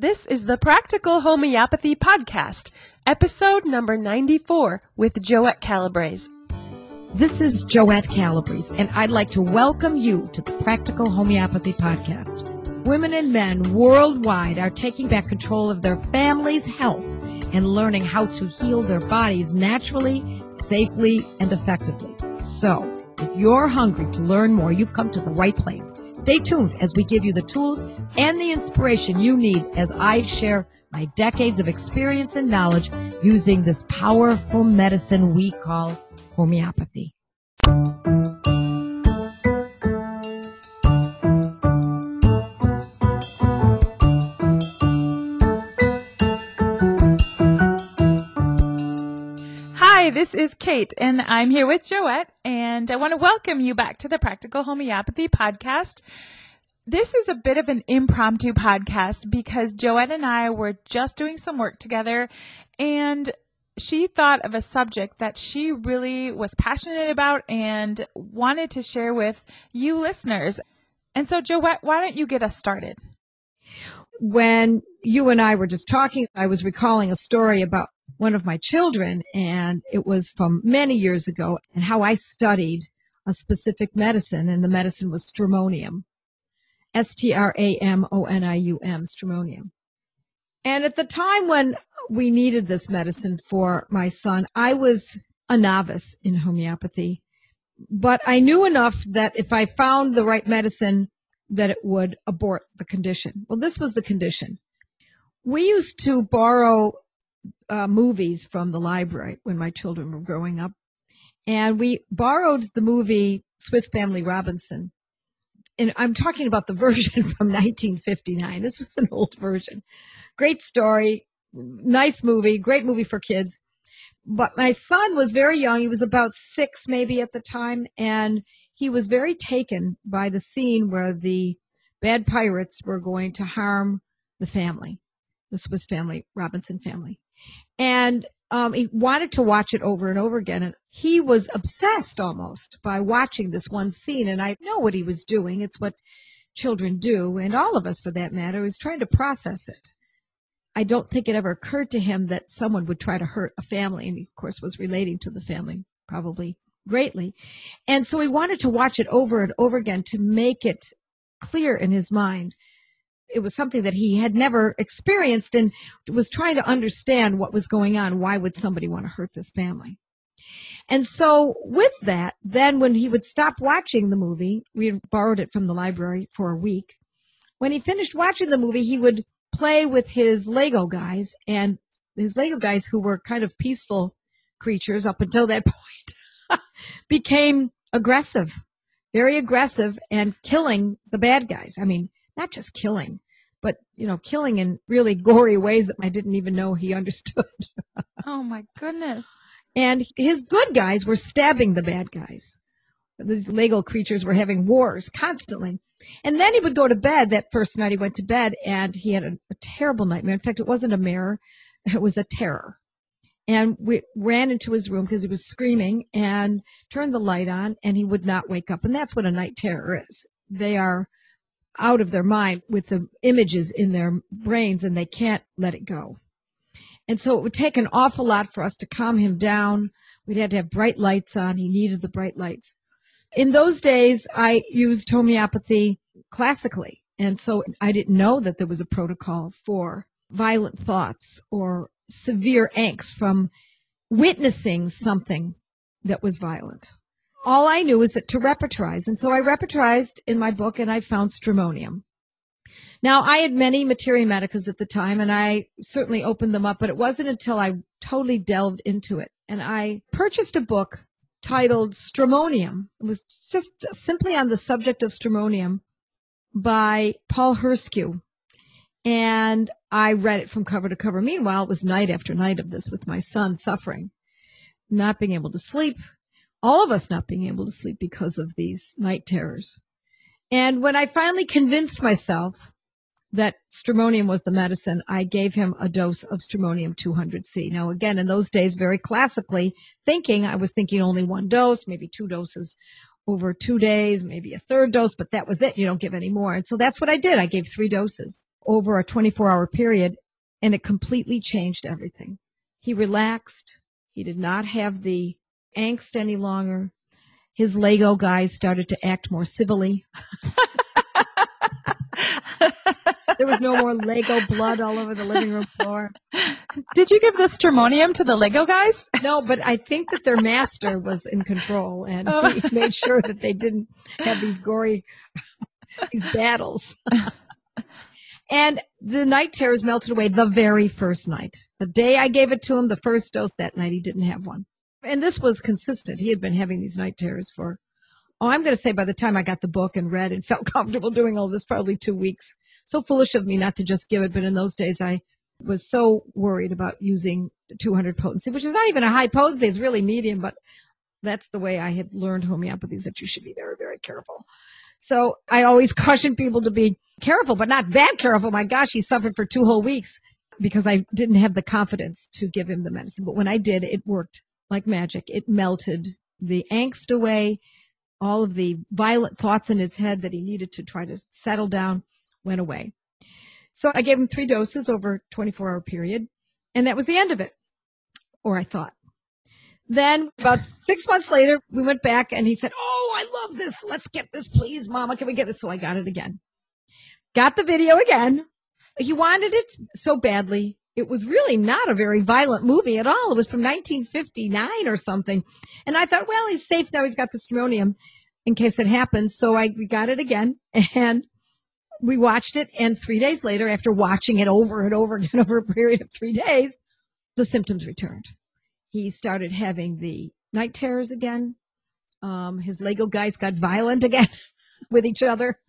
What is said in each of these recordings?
This is the Practical Homeopathy Podcast, episode number 94 with Joette Calabrese. This is Joette Calabrese, and I'd like to welcome you to the Practical Homeopathy Podcast. Women and men worldwide are taking back control of their family's health and learning how to heal their bodies naturally, safely, and effectively. So, if you're hungry to learn more, you've come to the right place. Stay tuned as we give you the tools and the inspiration you need as I share my decades of experience and knowledge using this powerful medicine we call homeopathy. This is Kate, and I'm here with Joette, and I want to welcome you back to the Practical Homeopathy Podcast. This is a bit of an impromptu podcast because Joette and I were just doing some work together, and she thought of a subject that she really was passionate about and wanted to share with you listeners. And so, Joette, why don't you get us started? When you and I were just talking, I was recalling a story about one of my children, and it was from many years ago, and how I studied a specific medicine, and the medicine was stramonium. S T R A M O N I U M, stramonium. And at the time when we needed this medicine for my son, I was a novice in homeopathy, but I knew enough that if I found the right medicine, that it would abort the condition. Well, this was the condition. We used to borrow uh, movies from the library when my children were growing up. And we borrowed the movie Swiss Family Robinson. And I'm talking about the version from 1959. This was an old version. Great story, nice movie, great movie for kids. But my son was very young. He was about six, maybe at the time. And he was very taken by the scene where the bad pirates were going to harm the family, the Swiss family, Robinson family and um, he wanted to watch it over and over again. And he was obsessed almost by watching this one scene. And I know what he was doing. It's what children do, and all of us for that matter, is trying to process it. I don't think it ever occurred to him that someone would try to hurt a family. And he, of course, was relating to the family probably greatly. And so he wanted to watch it over and over again to make it clear in his mind it was something that he had never experienced and was trying to understand what was going on. Why would somebody want to hurt this family? And so with that, then when he would stop watching the movie, we borrowed it from the library for a week. When he finished watching the movie, he would play with his Lego guys and his Lego guys who were kind of peaceful creatures up until that point became aggressive, very aggressive and killing the bad guys. I mean, not just killing, but you know, killing in really gory ways that I didn't even know he understood. oh my goodness. And his good guys were stabbing the bad guys. These Lego creatures were having wars constantly. And then he would go to bed that first night he went to bed and he had a, a terrible nightmare. In fact, it wasn't a mirror, it was a terror. And we ran into his room because he was screaming and turned the light on and he would not wake up. And that's what a night terror is. They are out of their mind with the images in their brains and they can't let it go. And so it would take an awful lot for us to calm him down. We'd have to have bright lights on. He needed the bright lights. In those days, I used homeopathy classically. And so I didn't know that there was a protocol for violent thoughts or severe angst from witnessing something that was violent all I knew was that to repertorize. And so I repertorized in my book and I found stramonium. Now, I had many materia medicas at the time and I certainly opened them up, but it wasn't until I totally delved into it. And I purchased a book titled Stramonium. It was just simply on the subject of stramonium by Paul Herscu. And I read it from cover to cover. Meanwhile, it was night after night of this with my son suffering, not being able to sleep, all of us not being able to sleep because of these night terrors. And when I finally convinced myself that stramonium was the medicine, I gave him a dose of stramonium 200C. Now, again, in those days, very classically thinking, I was thinking only one dose, maybe two doses over two days, maybe a third dose, but that was it. You don't give any more. And so that's what I did. I gave three doses. over a 24 hour period and it completely changed everything. He relaxed. He did not have the angst any longer. His Lego guys started to act more civilly. there was no more Lego blood all over the living room floor. Did you give the stramonium to the Lego guys? No, but I think that their master was in control and Oh. he made sure that they didn't have these gory these battles. and the night terrors melted away the very first night. The day I gave it to him, the first dose that night, he didn't have one. And this was consistent. He had been having these night terrors for, oh, I'm going to say by the time I got the book and read and felt comfortable doing all this, probably two weeks. So foolish of me not to just give it. But in those days, I was so worried about using 200 potency, which is not even a high potency. It's really medium, but that's the way I had learned homeopathy is that you should be very, very careful. So I always caution people to be careful, but not that careful. My gosh, he suffered for two whole weeks because I didn't have the confidence to give him the medicine. But when I did, it worked like magic. It melted the angst away. All of the violent thoughts in his head that he needed to try to settle down went away. So I gave him three doses over a 24 hour period, and that was the end of it. Or I thought. Then about six months later, we went back and he said, Oh, I love this. Let's get this, please, mama. Can we get this? So I got it again. Got the video again. He wanted it so badly. It was really not a very violent movie at all. It was from 1959 or something. And I thought, well, he's safe now. He's got the stramonium in case it happens. So I we got it again and we watched it. And three days later, after watching it over and over again over a period of three days, the symptoms returned. He started having the night terrors again. Um, his Lego guys got violent again with each other.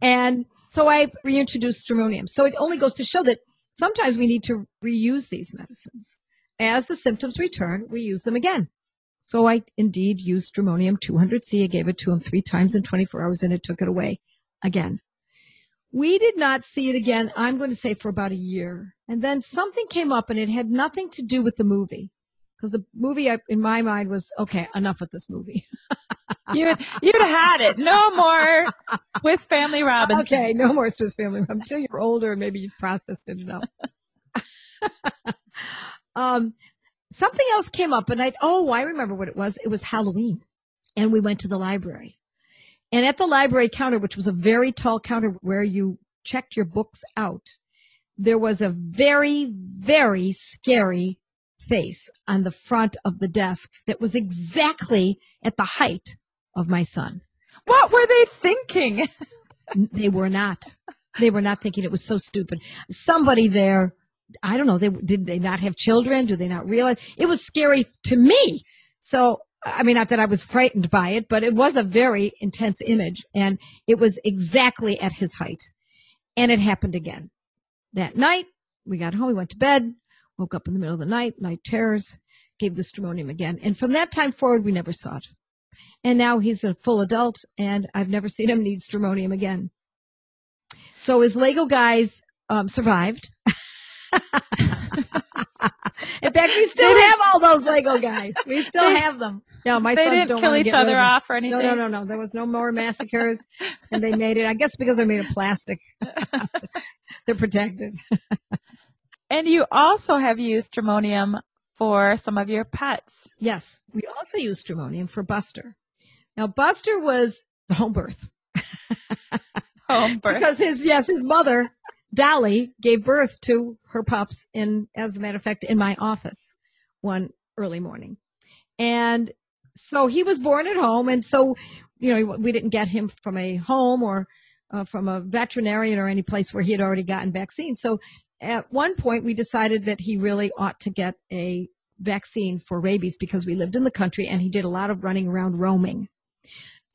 and so I reintroduced stramonium. So it only goes to show that sometimes we need to reuse these medicines. As the symptoms return, we use them again. So I indeed used stramonium 200C. I gave it to him three times in 24 hours and it took it away again. We did not see it again, I'm going to say for about a year. And then something came up and it had nothing to do with the movie. Because the movie in my mind was, okay, enough with this movie. You you'd had it. No more Swiss Family Robinson. Okay, no more Swiss Family Robinson until you're older maybe you've processed it enough. um, something else came up, and I oh, I remember what it was. It was Halloween, and we went to the library, and at the library counter, which was a very tall counter where you checked your books out, there was a very very scary face on the front of the desk that was exactly at the height of my son. What were they thinking? They were not. They were not thinking it was so stupid. Somebody there, I don't know. They did they not have children? Do they not realize it was scary to me? So I mean, not that I was frightened by it, but it was a very intense image, and it was exactly at his height. And it happened again that night. We got home. We went to bed. Woke up in the middle of the night. Night terrors. Gave the stramonium again, and from that time forward, we never saw it. And now he's a full adult, and I've never seen him need stramonium again. So his Lego guys um, survived. In fact, we still have all those Lego guys. We still They- have them. No, my they sons didn't don't kill each other of off or anything. No, no, no, no. There was no more massacres, and they made it. I guess because they're made of plastic, they're protected. And you also have used stramonium for some of your pets. Yes, we also use stramonium for Buster. Now, Buster was the home birth. Home birth. because his yes his mother dolly gave birth to her pups in as a matter of fact in my office one early morning and so he was born at home and so you know we didn't get him from a home or uh, from a veterinarian or any place where he had already gotten vaccine. so at one point we decided that he really ought to get a vaccine for rabies because we lived in the country and he did a lot of running around roaming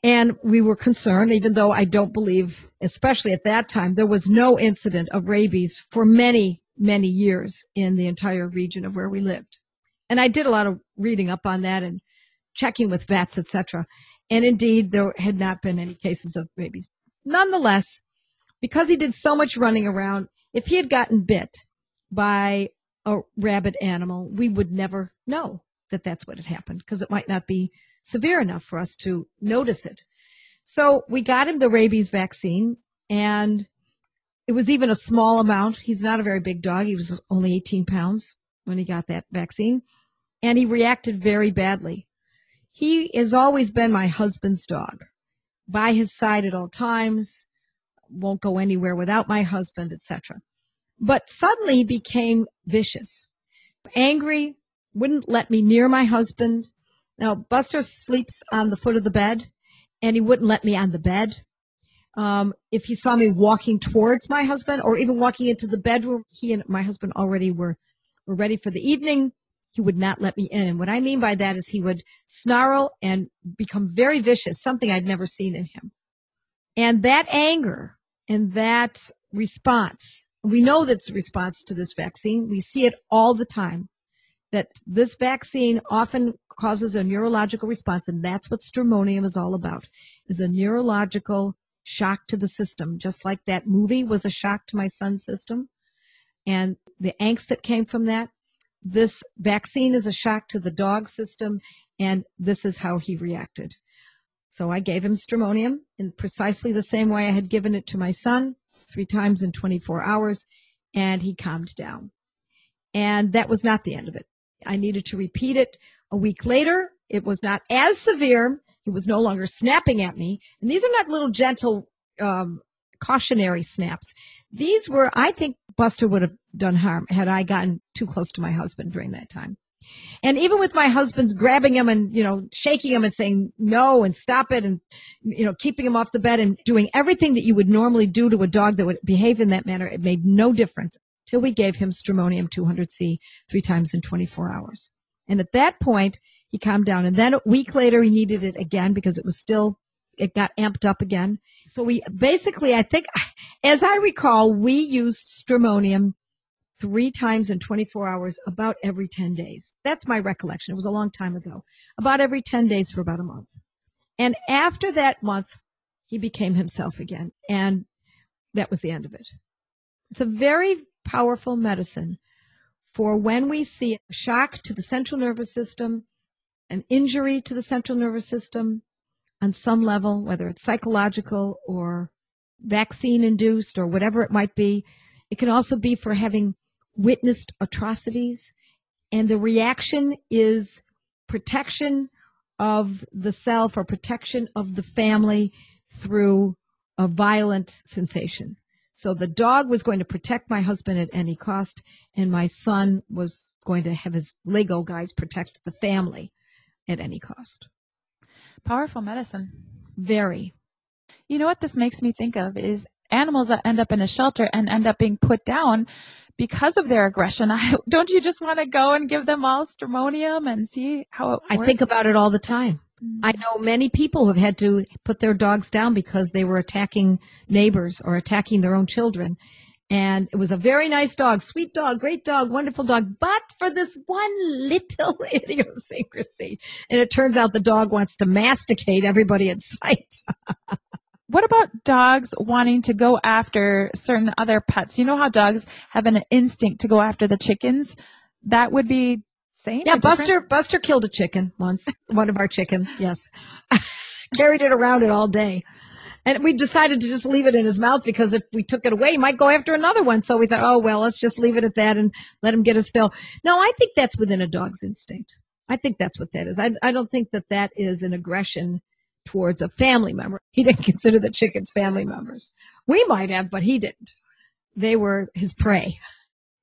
and we were concerned, even though I don't believe, especially at that time, there was no incident of rabies for many, many years in the entire region of where we lived. And I did a lot of reading up on that and checking with vets, etc. And indeed, there had not been any cases of rabies. Nonetheless, because he did so much running around, if he had gotten bit by a rabid animal, we would never know that that's what had happened because it might not be severe enough for us to notice it. So we got him the rabies vaccine and it was even a small amount. He's not a very big dog. He was only 18 pounds when he got that vaccine. And he reacted very badly. He has always been my husband's dog, by his side at all times, won't go anywhere without my husband, etc. But suddenly he became vicious, angry, wouldn't let me near my husband. Now, Buster sleeps on the foot of the bed, and he wouldn't let me on the bed. Um, if he saw me walking towards my husband or even walking into the bedroom, he and my husband already were, were ready for the evening. He would not let me in. And what I mean by that is he would snarl and become very vicious, something I'd never seen in him. And that anger and that response, we know that's a response to this vaccine. We see it all the time that this vaccine often causes a neurological response, and that's what stramonium is all about, is a neurological shock to the system, just like that movie was a shock to my son's system. And the angst that came from that, this vaccine is a shock to the dog system, and this is how he reacted. So I gave him stramonium in precisely the same way I had given it to my son, three times in 24 hours, and he calmed down. And that was not the end of it. I needed to repeat it a week later. It was not as severe. He was no longer snapping at me. And these are not little gentle um, cautionary snaps. These were, I think Buster would have done harm had I gotten too close to my husband during that time. And even with my husband's grabbing him and, you know, shaking him and saying no and stop it and, you know, keeping him off the bed and doing everything that you would normally do to a dog that would behave in that manner, it made no difference till we gave him stramonium 200C three times in 24 hours. And at that point, he calmed down. And then a week later, he needed it again because it was still, it got amped up again. So we basically, I think, as I recall, we used stramonium three times in 24 hours about every 10 days. That's my recollection. It was a long time ago. About every 10 days for about a month. And after that month, he became himself again. And that was the end of it. It's a very powerful medicine for when we see a shock to the central nervous system, an injury to the central nervous system on some level, whether it's psychological or vaccine induced or whatever it might be. It can also be for having witnessed atrocities. And the reaction is protection of the self or protection of the family through a violent sensation. So the dog was going to protect my husband at any cost, and my son was going to have his Lego guys protect the family at any cost. Powerful medicine. Very. You know what this makes me think of is animals that end up in a shelter and end up being put down because of their aggression. I, don't you just want to go and give them all stramonium and see how it works? I think about it all the time. I mm. know many people have had to put their dogs down because they were attacking neighbors or attacking their own children. And it was a very nice dog, sweet dog, great dog, wonderful dog, but for this one little idiosyncrasy. And it turns out the dog wants to masticate everybody in sight. what about dogs wanting to go after certain other pets? You know how dogs have an instinct to go after the chickens? That would be same? Yeah, Buster Buster killed a chicken once. one of our chickens, yes. Carried it around it all day. And we decided to just leave it in his mouth because if we took it away, he might go after another one. So we thought, oh, well, let's just leave it at that and let him get his fill. No, I think that's within a dog's instinct. I think that's what that is. I, I don't think that that is an aggression towards a family member. He didn't consider the chickens family members. We might have, but he didn't. They were his prey.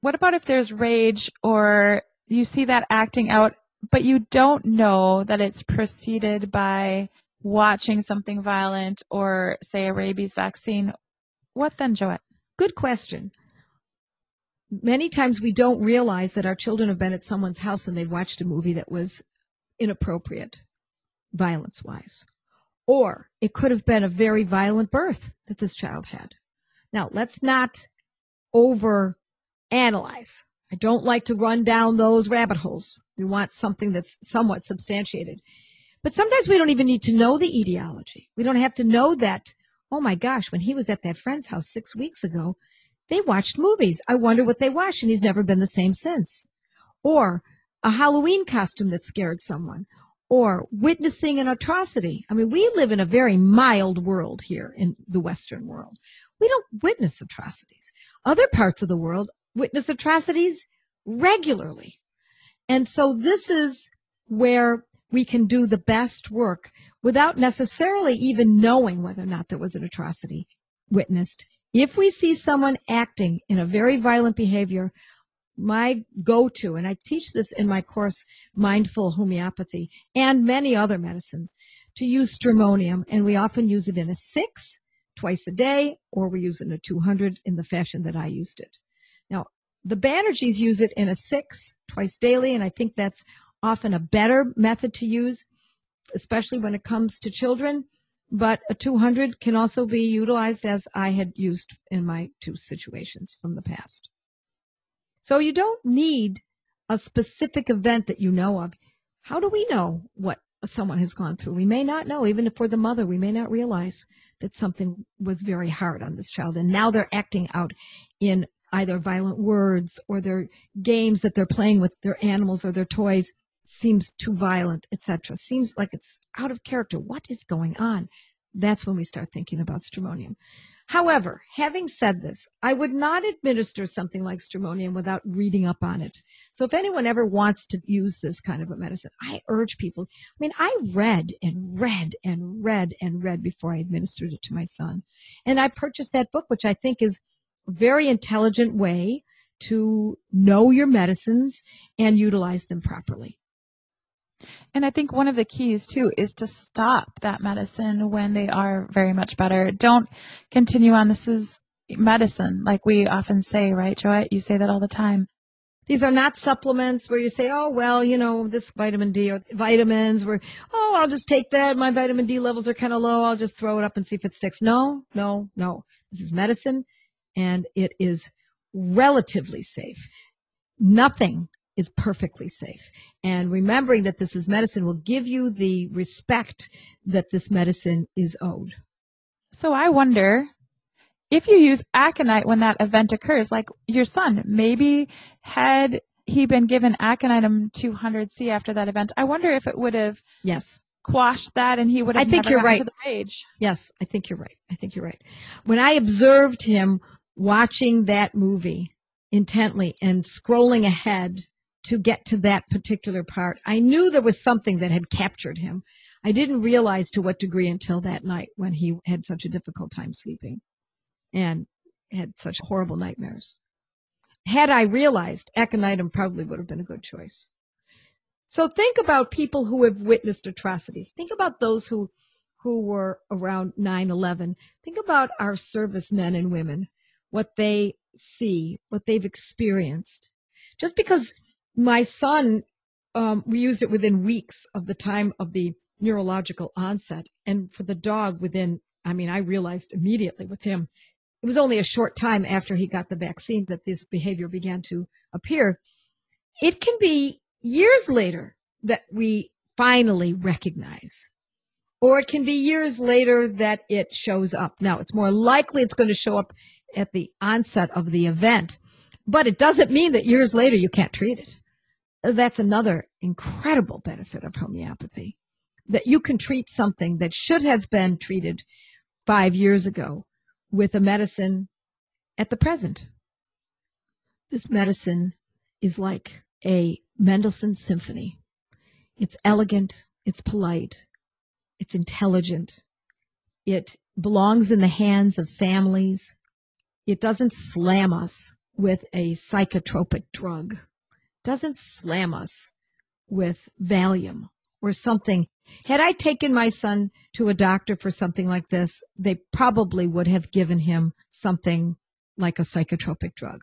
What about if there's rage or you see that acting out, but you don't know that it's preceded by watching something violent or, say, a rabies vaccine. What then, Joette? Good question. Many times we don't realize that our children have been at someone's house and they've watched a movie that was inappropriate, violence wise. Or it could have been a very violent birth that this child had. Now, let's not over analyze. I don't like to run down those rabbit holes. We want something that's somewhat substantiated. But sometimes we don't even need to know the etiology. We don't have to know that, oh my gosh, when he was at that friend's house six weeks ago, they watched movies. I wonder what they watched, and he's never been the same since. Or a Halloween costume that scared someone. or witnessing an atrocity. I mean, we live in a very mild world here in the Western world. We don't witness atrocities. Other parts of the world witness atrocities regularly. And so this is where we can do the best work without necessarily even knowing whether or not there was an atrocity witnessed. If we see someone acting in a very violent behavior, my go-to, and I teach this in my course, Mindful Homeopathy, and many other medicines, to use stramonium, and we often use it in a six twice a day, or we use it in a 200 in the fashion that I used it. Now, the Banerjees use it in a six twice daily, and I think that's often a better method to use, especially when it comes to children. But a 200 can also be utilized as I had used in my two situations from the past. So you don't need a specific event that you know of. How do we know what someone has gone through? We may not know. Even if the mother, we may not realize that something was very hard on this child. And now they're acting out in either violent words or their games that they're playing with their animals or their toys seems too violent, etc. Seems like it's out of character. What is going on? That's when we start thinking about stramonium. However, having said this, I would not administer something like stramonium without reading up on it. So if anyone ever wants to use this kind of a medicine, I urge people. I mean, I read and read and read and read before I administered it to my son. And I purchased that book, which I think is very intelligent way to know your medicines and utilize them properly. And I think one of the keys too is to stop that medicine when they are very much better. Don't continue on. This is medicine, like we often say, right, Joette? You say that all the time. These are not supplements where you say, oh, well, you know, this vitamin D or vitamins where, oh, I'll just take that. My vitamin D levels are kind of low. I'll just throw it up and see if it sticks. No, no, no. This is medicine and it is relatively safe. Nothing is perfectly safe. And remembering that this is medicine will give you the respect that this medicine is owed. So I wonder if you use aconite when that event occurs, like your son, maybe had he been given aconitum 200C after that event, I wonder if it would have yes quashed that and he would have I think you're right. to the rage. Yes, I think you're right. I think you're right. When I observed him watching that movie intently and scrolling ahead to get to that particular part. I knew there was something that had captured him. I didn't realize to what degree until that night when he had such a difficult time sleeping and had such horrible nightmares. Had I realized, aconitum probably would have been a good choice. So think about people who have witnessed atrocities. Think about those who who were around 9/11. Think about our servicemen and women, what they see, what they've experienced. Just because my son, um, we used it within weeks of the time of the neurological onset. And for the dog, within, I mean, I realized immediately with him, it was only a short time after he got the vaccine that this behavior began to appear. It can be years later that we finally recognize. Or it can be years later that it shows up. Now, it's more likely it's going to show up at the onset of the event, but it doesn't mean that years later you can't treat it that's another incredible benefit of homeopathy that you can treat something that should have been treated five years ago with a medicine at the present. This medicine is like a Mendelssohn symphony. It's elegant, it's polite, it's intelligent, it belongs in the hands of families. It doesn't slam us with a psychotropic drug doesn't slam us with Valium or something. Had I taken my son to a doctor for something like this, they probably would have given him something like a psychotropic drug.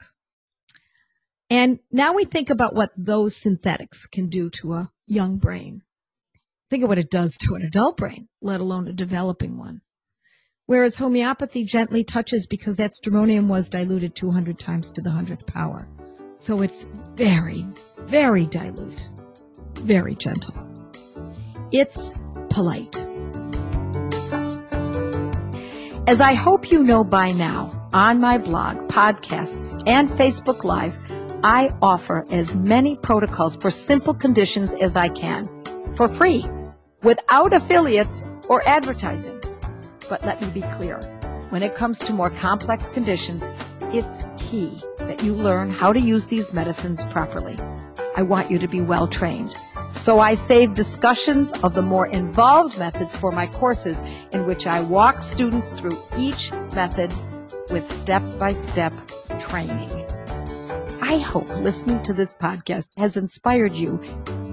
And now we think about what those synthetics can do to a young brain. Think of what it does to an adult brain, let alone a developing one. Whereas homeopathy gently touches because that stramonium was diluted 200 times to the 100th power. So it's very, very dilute, very gentle. It's polite. As I hope you know by now, on my blog, podcasts, and Facebook Live, I offer as many protocols for simple conditions as I can for free without affiliates or advertising. But let me be clear. When it comes to more complex conditions, it's key that you learn how to use these medicines properly. I want you to be well trained. So I save discussions of the more involved methods for my courses in which I walk students through each method with step-by-step training. I hope listening to this podcast has inspired you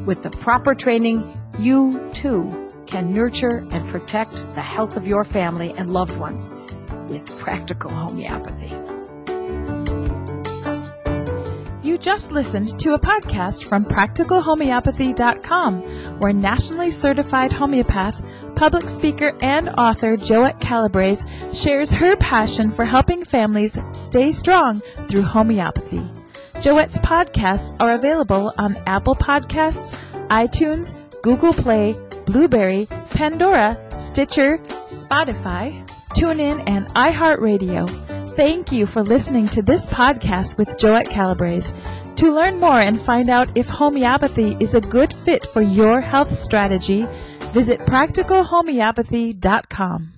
with the proper training you too can nurture and protect the health of your family and loved ones with practical homeopathy. You just listened to a podcast from practicalhomeopathy.com, where nationally certified homeopath, public speaker, and author Joette Calabrese shares her passion for helping families stay strong through homeopathy. Joette's podcasts are available on Apple Podcasts, iTunes, Google Play, Blubrry, Pandora, Stitcher, Spotify, TuneIn, and iHeartRadio. Thank you for listening to this podcast with Joette Calabrese. To learn more and find out if homeopathy is a good fit for your health strategy, visit practicalhomeopathy.com.